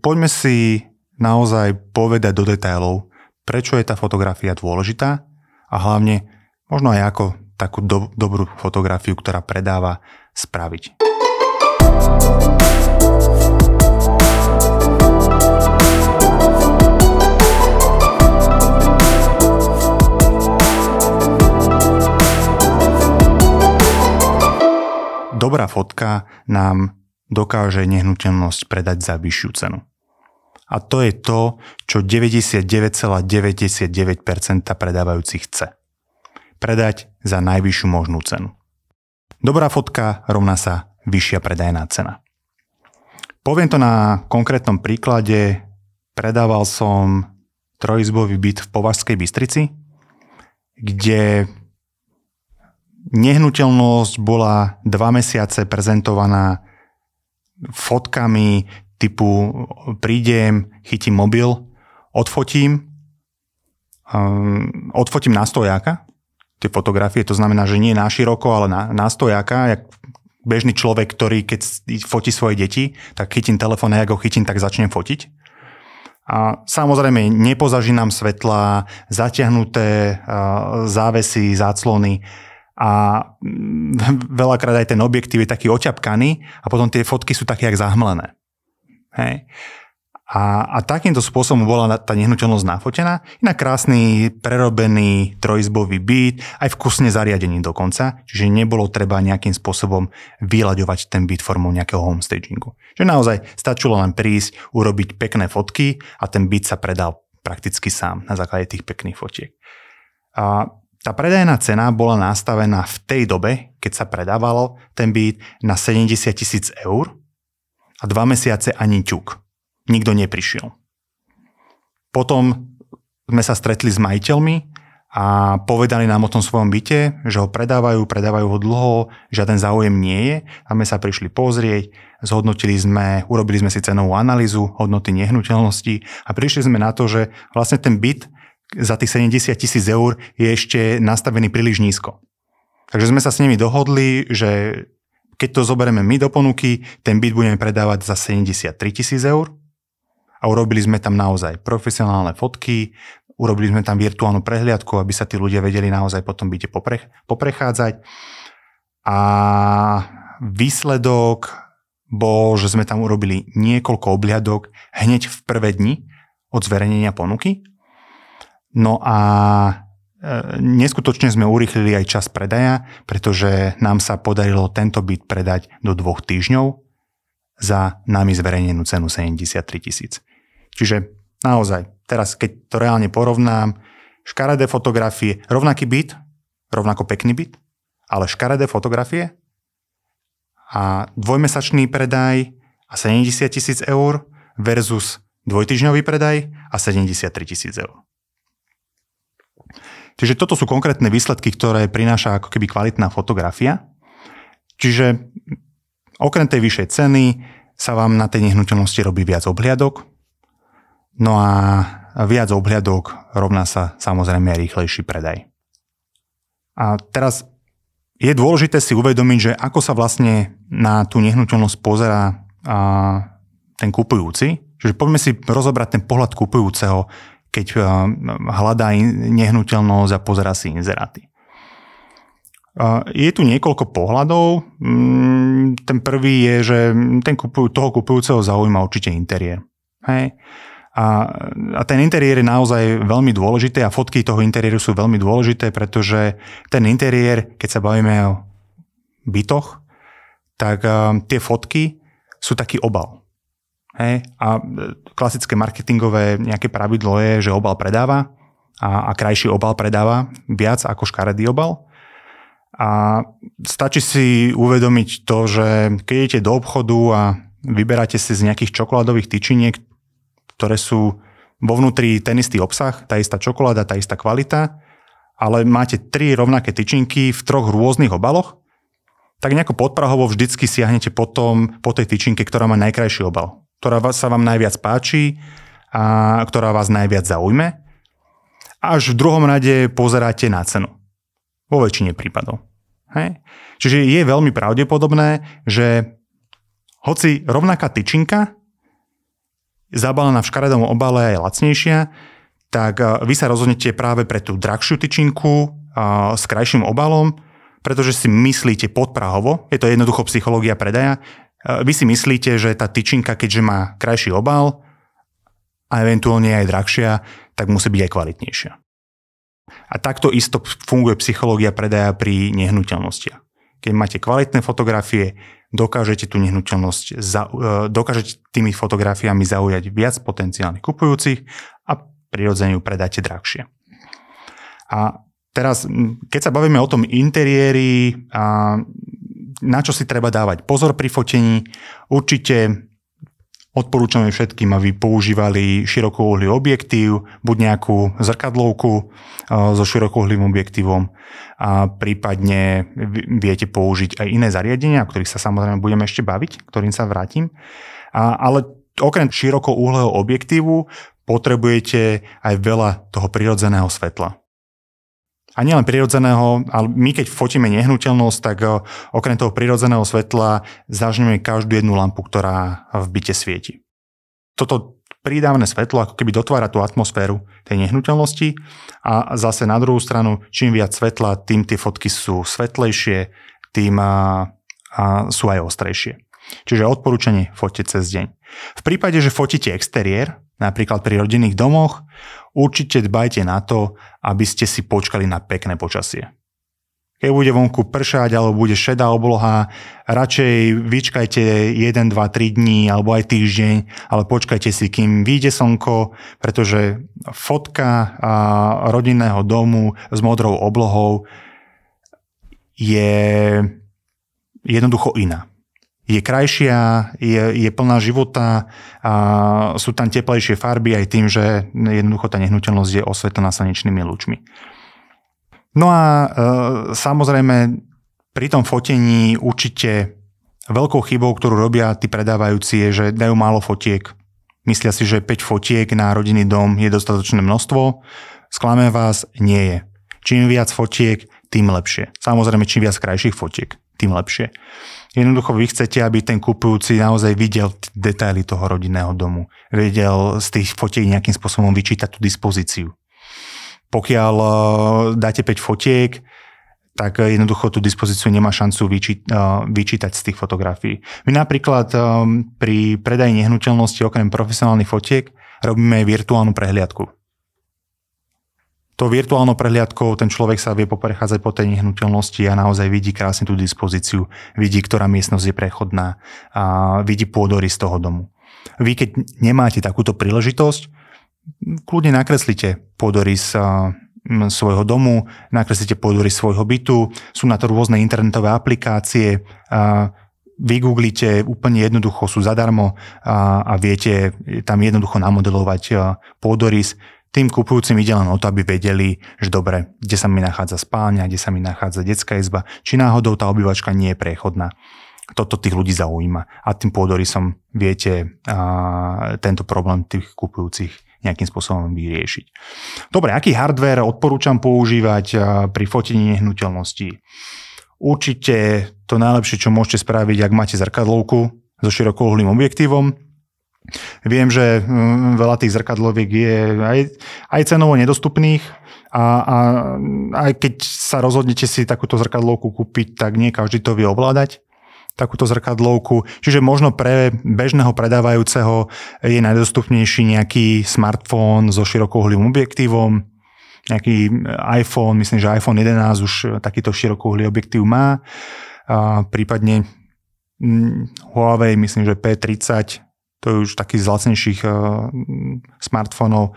Poďme si naozaj povedať do detailov, prečo je tá fotografia dôležitá a hlavne možno aj ako takú do, dobrú fotografiu, ktorá predáva, spraviť. Dobrá fotka nám dokáže nehnuteľnosť predať za vyššiu cenu. A to je to, čo 99,99% predávajúcich chce. Predať za najvyššiu možnú cenu. Dobrá fotka rovná sa vyššia predajná cena. Poviem to na konkrétnom príklade. Predával som trojizbový byt v Považskej Bystrici, kde nehnuteľnosť bola dva mesiace prezentovaná fotkami typu prídem, chytím mobil, odfotím, um, odfotím na stojáka, tie fotografie, to znamená, že nie na široko, ale na, na stojáka, jak bežný človek, ktorý keď fotí svoje deti, tak chytím telefón a ja ho chytím, tak začnem fotiť. A samozrejme, nepozažínam svetla, zatiahnuté závesy, záclony a mm, veľakrát aj ten objektív je taký oťapkaný a potom tie fotky sú také jak zahmlené. Hej. A, a takýmto spôsobom bola tá nehnuteľnosť nafotená. Inak krásny, prerobený trojizbový byt, aj vkusne zariadený dokonca, čiže nebolo treba nejakým spôsobom vyľaďovať ten byt formou nejakého homestagingu. Že naozaj stačilo len prísť, urobiť pekné fotky a ten byt sa predal prakticky sám na základe tých pekných fotiek. A tá predajná cena bola nastavená v tej dobe, keď sa predávalo ten byt na 70 tisíc eur a dva mesiace ani ťuk nikto neprišiel. Potom sme sa stretli s majiteľmi a povedali nám o tom svojom byte, že ho predávajú, predávajú ho dlho, žiaden záujem nie je. A my sa prišli pozrieť, zhodnotili sme, urobili sme si cenovú analýzu hodnoty nehnuteľnosti a prišli sme na to, že vlastne ten byt za tých 70 tisíc eur je ešte nastavený príliš nízko. Takže sme sa s nimi dohodli, že keď to zoberieme my do ponuky, ten byt budeme predávať za 73 tisíc eur a urobili sme tam naozaj profesionálne fotky, urobili sme tam virtuálnu prehliadku, aby sa tí ľudia vedeli naozaj potom byte popre, poprechádzať. A výsledok bol, že sme tam urobili niekoľko obliadok hneď v prvé dni od zverejnenia ponuky. No a e, neskutočne sme urýchlili aj čas predaja, pretože nám sa podarilo tento byt predať do dvoch týždňov za nami zverejnenú cenu 73 tisíc. Čiže naozaj, teraz keď to reálne porovnám, škaredé fotografie, rovnaký byt, rovnako pekný byt, ale škaredé fotografie a dvojmesačný predaj a 70 tisíc eur versus dvojtyžňový predaj a 73 tisíc eur. Čiže toto sú konkrétne výsledky, ktoré prináša ako keby kvalitná fotografia. Čiže okrem tej vyššej ceny sa vám na tej nehnuteľnosti robí viac obhliadok, No a viac obhľadok rovná sa samozrejme rýchlejší predaj. A teraz je dôležité si uvedomiť, že ako sa vlastne na tú nehnuteľnosť pozera a, ten kupujúci. Čiže poďme si rozobrať ten pohľad kupujúceho, keď a, hľadá nehnuteľnosť a pozera si inzeráty. Je tu niekoľko pohľadov. Mm, ten prvý je, že ten kupuj, toho kupujúceho zaujíma určite interiér. Hej. A, a ten interiér je naozaj veľmi dôležité a fotky toho interiéru sú veľmi dôležité, pretože ten interiér, keď sa bavíme o bytoch, tak uh, tie fotky sú taký obal. Hej? A klasické marketingové nejaké pravidlo je, že obal predáva a, a krajší obal predáva viac ako škaredý obal. A stačí si uvedomiť to, že keď idete do obchodu a vyberáte si z nejakých čokoládových tyčiniek ktoré sú vo vnútri ten istý obsah, tá istá čokoláda, tá istá kvalita, ale máte tri rovnaké tyčinky v troch rôznych obaloch, tak nejako podprahovo vždycky siahnete potom po tej tyčinke, ktorá má najkrajší obal, ktorá sa vám najviac páči a ktorá vás najviac zaujme. Až v druhom rade pozeráte na cenu. Vo väčšine prípadov. Hej? Čiže je veľmi pravdepodobné, že hoci rovnaká tyčinka zabalená v škaredom obale je lacnejšia, tak vy sa rozhodnete práve pre tú drahšiu tyčinku s krajším obalom, pretože si myslíte podprahovo, je to jednoducho psychológia predaja, vy si myslíte, že tá tyčinka, keďže má krajší obal a eventuálne aj drahšia, tak musí byť aj kvalitnejšia. A takto isto funguje psychológia predaja pri nehnuteľnostiach. Keď máte kvalitné fotografie, dokážete tú nehnuteľnosť, za, e, dokážete tými fotografiami zaujať viac potenciálnych kupujúcich a prirodzene ju predáte drahšie. A teraz, keď sa bavíme o tom interiéri, na čo si treba dávať pozor pri fotení, určite Odporúčame všetkým, aby používali širokouhlý objektív, buď nejakú zrkadlovku e, so širokouhlým objektívom a prípadne viete použiť aj iné zariadenia, o ktorých sa samozrejme budeme ešte baviť, ktorým sa vrátim. A, ale okrem širokouhlého objektívu potrebujete aj veľa toho prirodzeného svetla. A nielen prirodzeného, ale my keď fotíme nehnuteľnosť, tak eh, okrem toho prirodzeného svetla zažneme každú jednu lampu, ktorá v byte svieti. Toto prídavné svetlo ako keby dotvára tú atmosféru tej nehnuteľnosti a zase na druhú stranu, čím viac svetla, tým tie fotky sú svetlejšie, tým a, a sú aj ostrejšie. Čiže odporúčanie fotiť cez deň. V prípade, že fotíte exteriér, napríklad pri rodinných domoch, určite dbajte na to, aby ste si počkali na pekné počasie. Keď bude vonku pršať alebo bude šedá obloha, radšej vyčkajte 1, 2, 3 dní alebo aj týždeň, ale počkajte si, kým vyjde slnko, pretože fotka rodinného domu s modrou oblohou je jednoducho iná je krajšia, je, je plná života a sú tam teplejšie farby aj tým, že jednoducho tá nehnuteľnosť je osvetlená slnečnými lúčmi. No a e, samozrejme pri tom fotení určite veľkou chybou, ktorú robia tí predávajúci je, že dajú málo fotiek. Myslia si, že 5 fotiek na rodinný dom je dostatočné množstvo. Sklame vás, nie je. Čím viac fotiek, tým lepšie. Samozrejme, čím viac krajších fotiek, tým lepšie. Jednoducho vy chcete, aby ten kupujúci naozaj videl detaily toho rodinného domu. Vedel z tých fotiek nejakým spôsobom vyčítať tú dispozíciu. Pokiaľ e, dáte 5 fotiek, tak jednoducho tú dispozíciu nemá šancu e, vyčítať z tých fotografií. My napríklad e, pri predaji nehnuteľnosti okrem profesionálnych fotiek robíme virtuálnu prehliadku to virtuálnou prehliadkou ten človek sa vie poprechádzať po tej nehnuteľnosti a naozaj vidí krásne tú dispozíciu, vidí, ktorá miestnosť je prechodná a vidí pôdory z toho domu. Vy keď nemáte takúto príležitosť, kľudne nakreslite pôdory z svojho domu, nakreslite pôdory svojho bytu, sú na to rôzne internetové aplikácie, vygooglite úplne jednoducho, sú zadarmo a, a viete tam jednoducho namodelovať pôdorys tým kupujúcim ide len o to, aby vedeli, že dobre, kde sa mi nachádza spálňa, kde sa mi nachádza detská izba, či náhodou tá obývačka nie je prechodná. Toto tých ľudí zaujíma. A tým pôdorysom viete a, tento problém tých kupujúcich nejakým spôsobom vyriešiť. Dobre, aký hardware odporúčam používať pri fotení nehnuteľností? Určite to najlepšie, čo môžete spraviť, ak máte zrkadlovku so širokouhlým objektívom, Viem, že mm, veľa tých zrkadloviek je aj, aj cenovo nedostupných a, a aj keď sa rozhodnete si takúto zrkadlovku kúpiť, tak nie každý to vie ovládať takúto zrkadlovku. Čiže možno pre bežného predávajúceho je najdostupnejší nejaký smartfón so širokouhlým objektívom, nejaký iPhone, myslím, že iPhone 11 už takýto širokouhlý objektív má. A prípadne mm, Huawei, myslím, že P30 to je už taký z lacnejších uh, smartfónov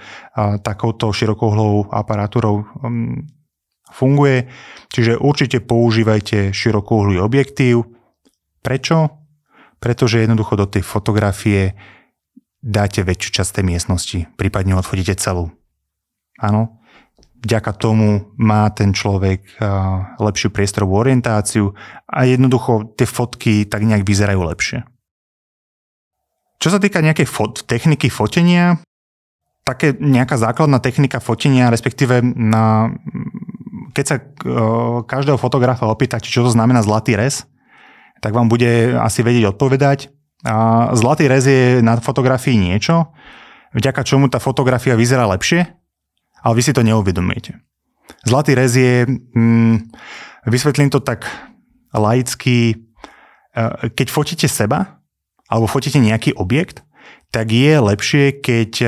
takouto širokouhlou aparatúrou um, funguje. Čiže určite používajte širokouhlý objektív. Prečo? Pretože jednoducho do tej fotografie dáte väčšiu časť tej miestnosti, prípadne odfotíte celú. Áno, vďaka tomu má ten človek uh, lepšiu priestorovú orientáciu a jednoducho tie fotky tak nejak vyzerajú lepšie. Čo sa týka nejakej fot- techniky fotenia, také nejaká základná technika fotenia, respektíve na, keď sa uh, každého fotografa opýtate, čo to znamená zlatý res, tak vám bude asi vedieť odpovedať. A zlatý rez je na fotografii niečo, vďaka čomu tá fotografia vyzerá lepšie, ale vy si to neuvedomujete. Zlatý rez je, mm, vysvetlím to tak laicky, e, keď fotíte seba, alebo fotíte nejaký objekt, tak je lepšie, keď e,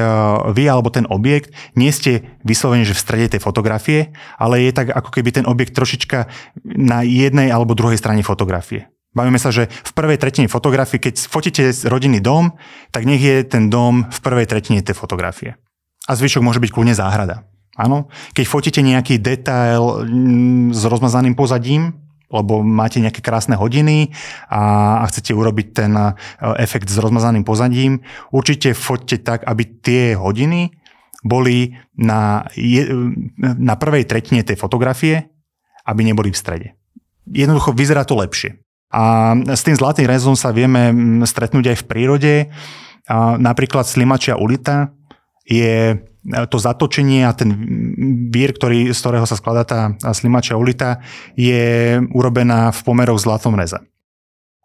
vy alebo ten objekt nie ste vyslovene, že v strede tej fotografie, ale je tak ako keby ten objekt trošička na jednej alebo druhej strane fotografie. Bavíme sa, že v prvej tretine fotografie, keď fotíte rodinný dom, tak nech je ten dom v prvej tretine tej fotografie. A zvyšok môže byť kľudne záhrada. Áno? Keď fotíte nejaký detail mm, s rozmazaným pozadím, lebo máte nejaké krásne hodiny a, a chcete urobiť ten e, efekt s rozmazaným pozadím, určite foďte tak, aby tie hodiny boli na, na prvej tretine tej fotografie, aby neboli v strede. Jednoducho vyzerá to lepšie. A s tým zlatým rezom sa vieme stretnúť aj v prírode. A napríklad Slimačia ulita je to zatočenie a ten vír, ktorý, z ktorého sa skladá tá slimačia ulita, je urobená v pomeroch zlatom reze.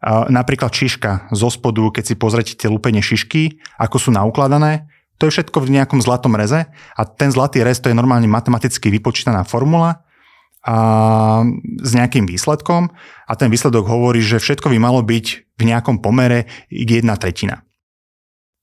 Napríklad šiška zo spodu, keď si pozrete tie lúpenie šišky, ako sú naukladané, to je všetko v nejakom zlatom reze a ten zlatý rez to je normálne matematicky vypočítaná formula a s nejakým výsledkom a ten výsledok hovorí, že všetko by malo byť v nejakom pomere jedna tretina.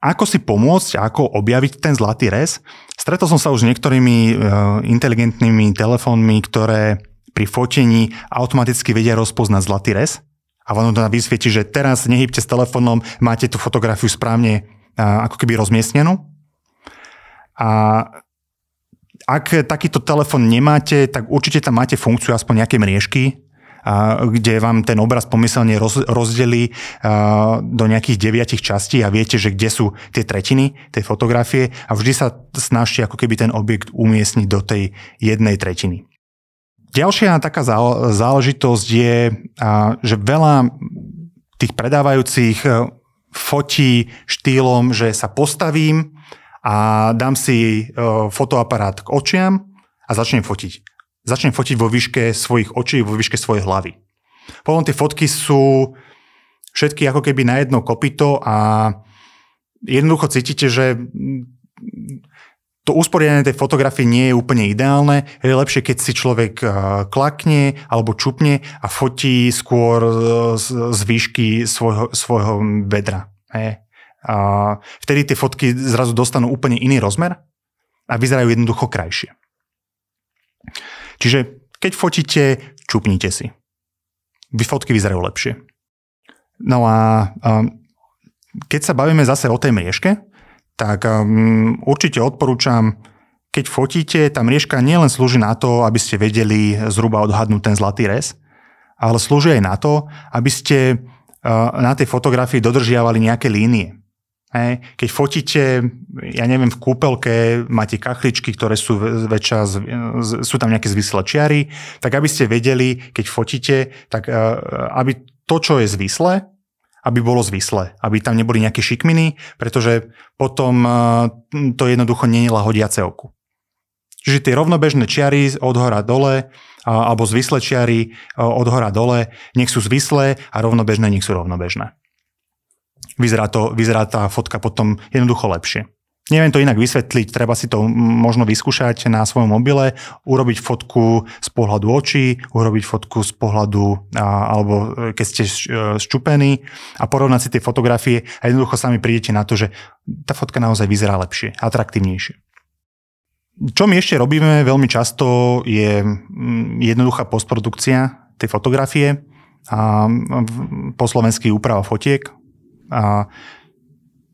Ako si pomôcť, ako objaviť ten zlatý rez? Stretol som sa už niektorými uh, inteligentnými telefónmi, ktoré pri fotení automaticky vedia rozpoznať zlatý rez a ono to vysvieti, že teraz nehybte s telefónom, máte tú fotografiu správne ako keby rozmiestnenú. A ak takýto telefón nemáte, tak určite tam máte funkciu aspoň nejaké mriežky, kde vám ten obraz pomyselne roz, rozdelí do nejakých deviatich častí a viete, že kde sú tie tretiny tej fotografie a vždy sa snažte ako keby ten objekt umiestniť do tej jednej tretiny. Ďalšia taká záležitosť je, že veľa tých predávajúcich e, fotí štýlom, že sa postavím, a dám si e, fotoaparát k očiam a začnem fotiť. Začnem fotiť vo výške svojich očí, vo výške svojej hlavy. Potom tie fotky sú všetky ako keby na jedno kopito a jednoducho cítite, že to usporiadanie tej fotografie nie je úplne ideálne. Je lepšie, keď si človek e, klakne alebo čupne a fotí skôr e, z výšky svojho, svojho bedra. A vtedy tie fotky zrazu dostanú úplne iný rozmer a vyzerajú jednoducho krajšie. Čiže keď fotíte, čupnite si. Fotky vyzerajú lepšie. No a, a keď sa bavíme zase o tej mriežke, tak um, určite odporúčam, keď fotíte, tá mriežka nielen slúži na to, aby ste vedeli zhruba odhadnúť ten zlatý rez, ale slúži aj na to, aby ste uh, na tej fotografii dodržiavali nejaké línie. Keď fotíte, ja neviem, v kúpelke máte kachličky, ktoré sú väčšia, sú tam nejaké zvislé čiary, tak aby ste vedeli, keď fotíte, tak e, aby to, čo je zvislé, aby bolo zvislé, aby tam neboli nejaké šikminy, pretože potom e, to jednoducho nie je lahodiace oku. Čiže tie rovnobežné čiary od hora dole alebo zvislé čiary e, od hora dole, nech sú zvislé a rovnobežné nech sú rovnobežné vyzerá, to, vyzerá tá fotka potom jednoducho lepšie. Neviem to inak vysvetliť, treba si to možno vyskúšať na svojom mobile, urobiť fotku z pohľadu očí, urobiť fotku z pohľadu, alebo e, keď ste ščupení a porovnať si tie fotografie a jednoducho sami prídete na to, že tá fotka naozaj vyzerá lepšie, atraktívnejšie. Čo my ešte robíme veľmi často je jednoduchá postprodukcia tej fotografie a po slovensky úprava fotiek, a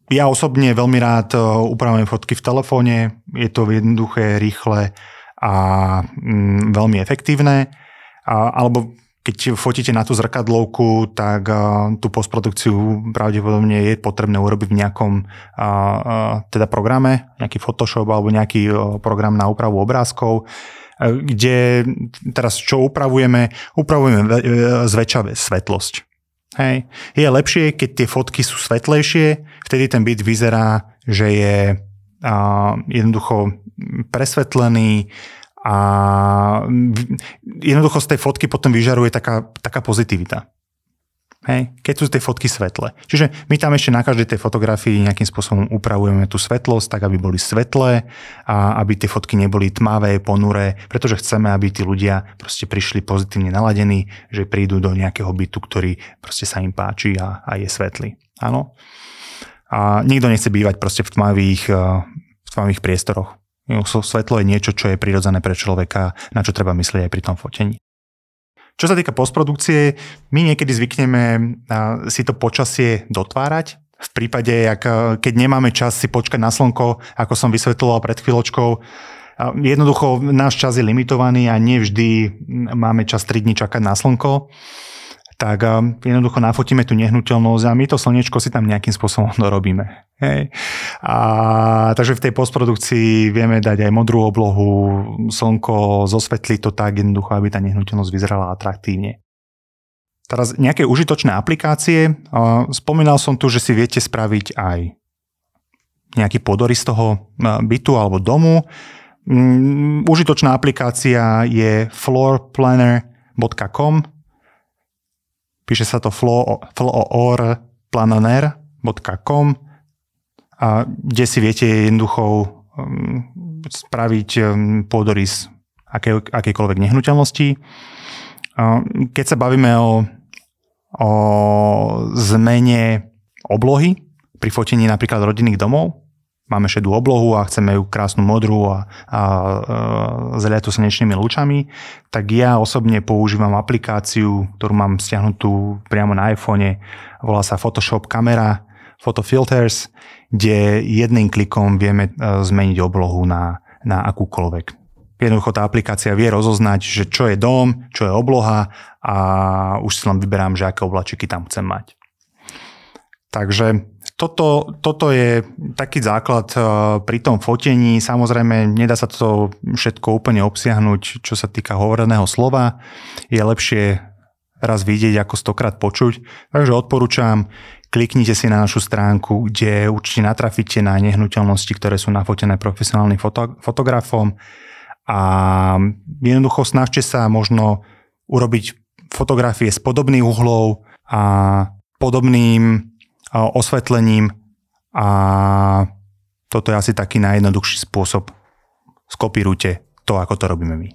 ja osobne veľmi rád e, upravujem fotky v telefóne, je to jednoduché, rýchle a mm, veľmi efektívne. A, alebo keď fotíte na tú zrkadlovku, tak a, tú postprodukciu pravdepodobne je potrebné urobiť v nejakom a, a, teda programe, nejaký Photoshop alebo nejaký program na úpravu obrázkov, e, kde teraz čo upravujeme? Upravujeme e, zväčša svetlosť. Hej. Je lepšie, keď tie fotky sú svetlejšie, vtedy ten byt vyzerá, že je a, jednoducho presvetlený a jednoducho z tej fotky potom vyžaruje taká, taká pozitivita. Hej, keď sú tie fotky svetle. Čiže my tam ešte na každej tej fotografii nejakým spôsobom upravujeme tú svetlosť, tak aby boli svetlé a aby tie fotky neboli tmavé, ponuré, pretože chceme, aby tí ľudia proste prišli pozitívne naladení, že prídu do nejakého bytu, ktorý proste sa im páči a, a je svetlý. Áno. A nikto nechce bývať proste v tmavých, eh, v tmavých priestoroch. Svetlo je niečo, čo je prirodzené pre človeka, na čo treba myslieť aj pri tom fotení. Čo sa týka postprodukcie, my niekedy zvykneme si to počasie dotvárať. V prípade, ak, keď nemáme čas si počkať na slnko, ako som vysvetloval pred chvíľočkou, jednoducho náš čas je limitovaný a nevždy máme čas 3 dní čakať na slnko tak jednoducho nafotíme tú nehnuteľnosť a my to slnečko si tam nejakým spôsobom dorobíme. Hej. A, takže v tej postprodukcii vieme dať aj modrú oblohu, slnko, zosvetliť to tak jednoducho, aby tá nehnuteľnosť vyzerala atraktívne. Teraz nejaké užitočné aplikácie. Spomínal som tu, že si viete spraviť aj nejaký z toho bytu alebo domu. Mm, užitočná aplikácia je floorplanner.com Píše sa to floorplananer.com a kde si viete jednoducho um, spraviť um, pôdorys akej, akejkoľvek nehnuteľnosti. Keď sa bavíme o, o zmene oblohy pri fotení napríklad rodinných domov, máme šedú oblohu a chceme ju krásnu modrú a, a, a zeliatu slnečnými lúčami, tak ja osobne používam aplikáciu, ktorú mám stiahnutú priamo na iPhone, volá sa Photoshop Camera, Photo Filters, kde jedným klikom vieme e, zmeniť oblohu na, na akúkoľvek. Jednoducho tá aplikácia vie rozoznať, že čo je dom, čo je obloha a už si len vyberám, že aké oblačiky tam chcem mať. Takže toto, toto je taký základ eh, pri tom fotení. Samozrejme, nedá sa to všetko úplne obsiahnuť, čo sa týka hovoreného slova. Je lepšie raz vidieť, ako stokrát počuť. Takže odporúčam, kliknite si na našu stránku, kde určite natrafíte na nehnuteľnosti, ktoré sú nafotené profesionálnym foto- fotografom a jednoducho snažte sa možno urobiť fotografie s podobných uhlov a podobným osvetlením a toto je asi taký najjednoduchší spôsob. Skopírujte to, ako to robíme my.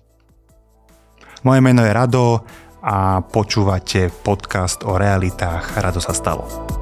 Moje meno je Rado a počúvate podcast o realitách Rado sa stalo.